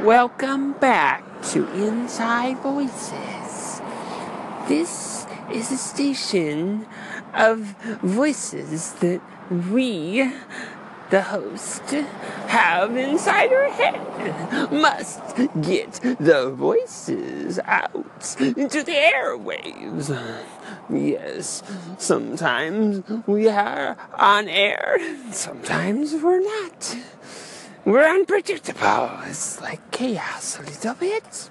Welcome back to Inside Voices. This is a station of voices that we, the host, have inside our head. Must get the voices out into the airwaves. Yes, sometimes we are on air, sometimes we're not. We're unpredictable. It's like chaos a little bit.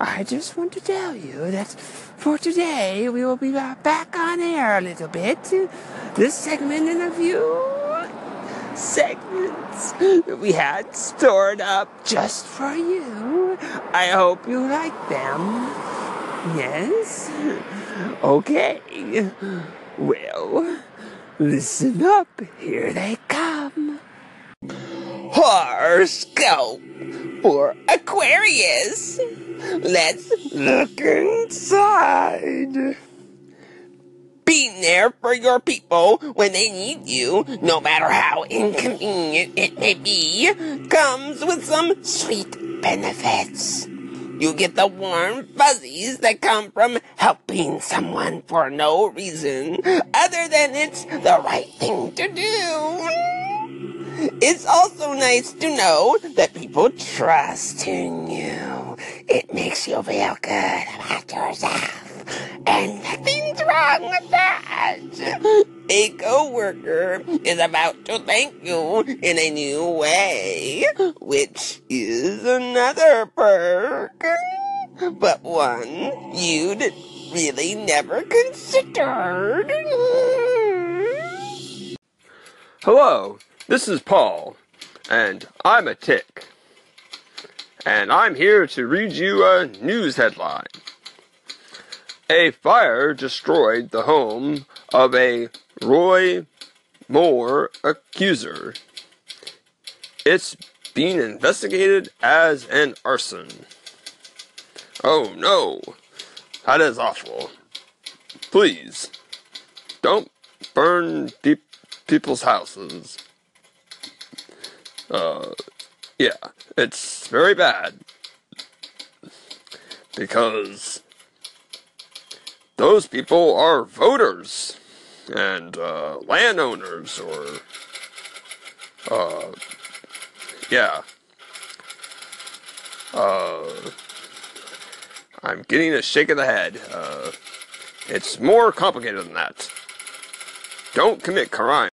I just want to tell you that for today we will be back on air a little bit. This segment and a few segments that we had stored up just for you. I hope you like them. Yes? Okay. Well, listen up. Here they come horoscope for Aquarius. Let's look inside. Being there for your people when they need you, no matter how inconvenient it may be, comes with some sweet benefits. You get the warm fuzzies that come from helping someone for no reason other than it's the right thing to do. It's also nice to know that people trust in you. It makes you feel good about yourself. And nothing's wrong with that. A coworker is about to thank you in a new way, which is another perk. But one you'd really never considered. Hello, this is Paul, and I'm a tick. And I'm here to read you a news headline. A fire destroyed the home of a Roy Moore accuser. It's being investigated as an arson. Oh no, that is awful. Please, don't burn deep people's houses. Uh, yeah, it's very bad. Because those people are voters and uh, landowners or, uh, yeah. Uh, I'm getting a shake of the head. Uh, it's more complicated than that. Don't commit crime.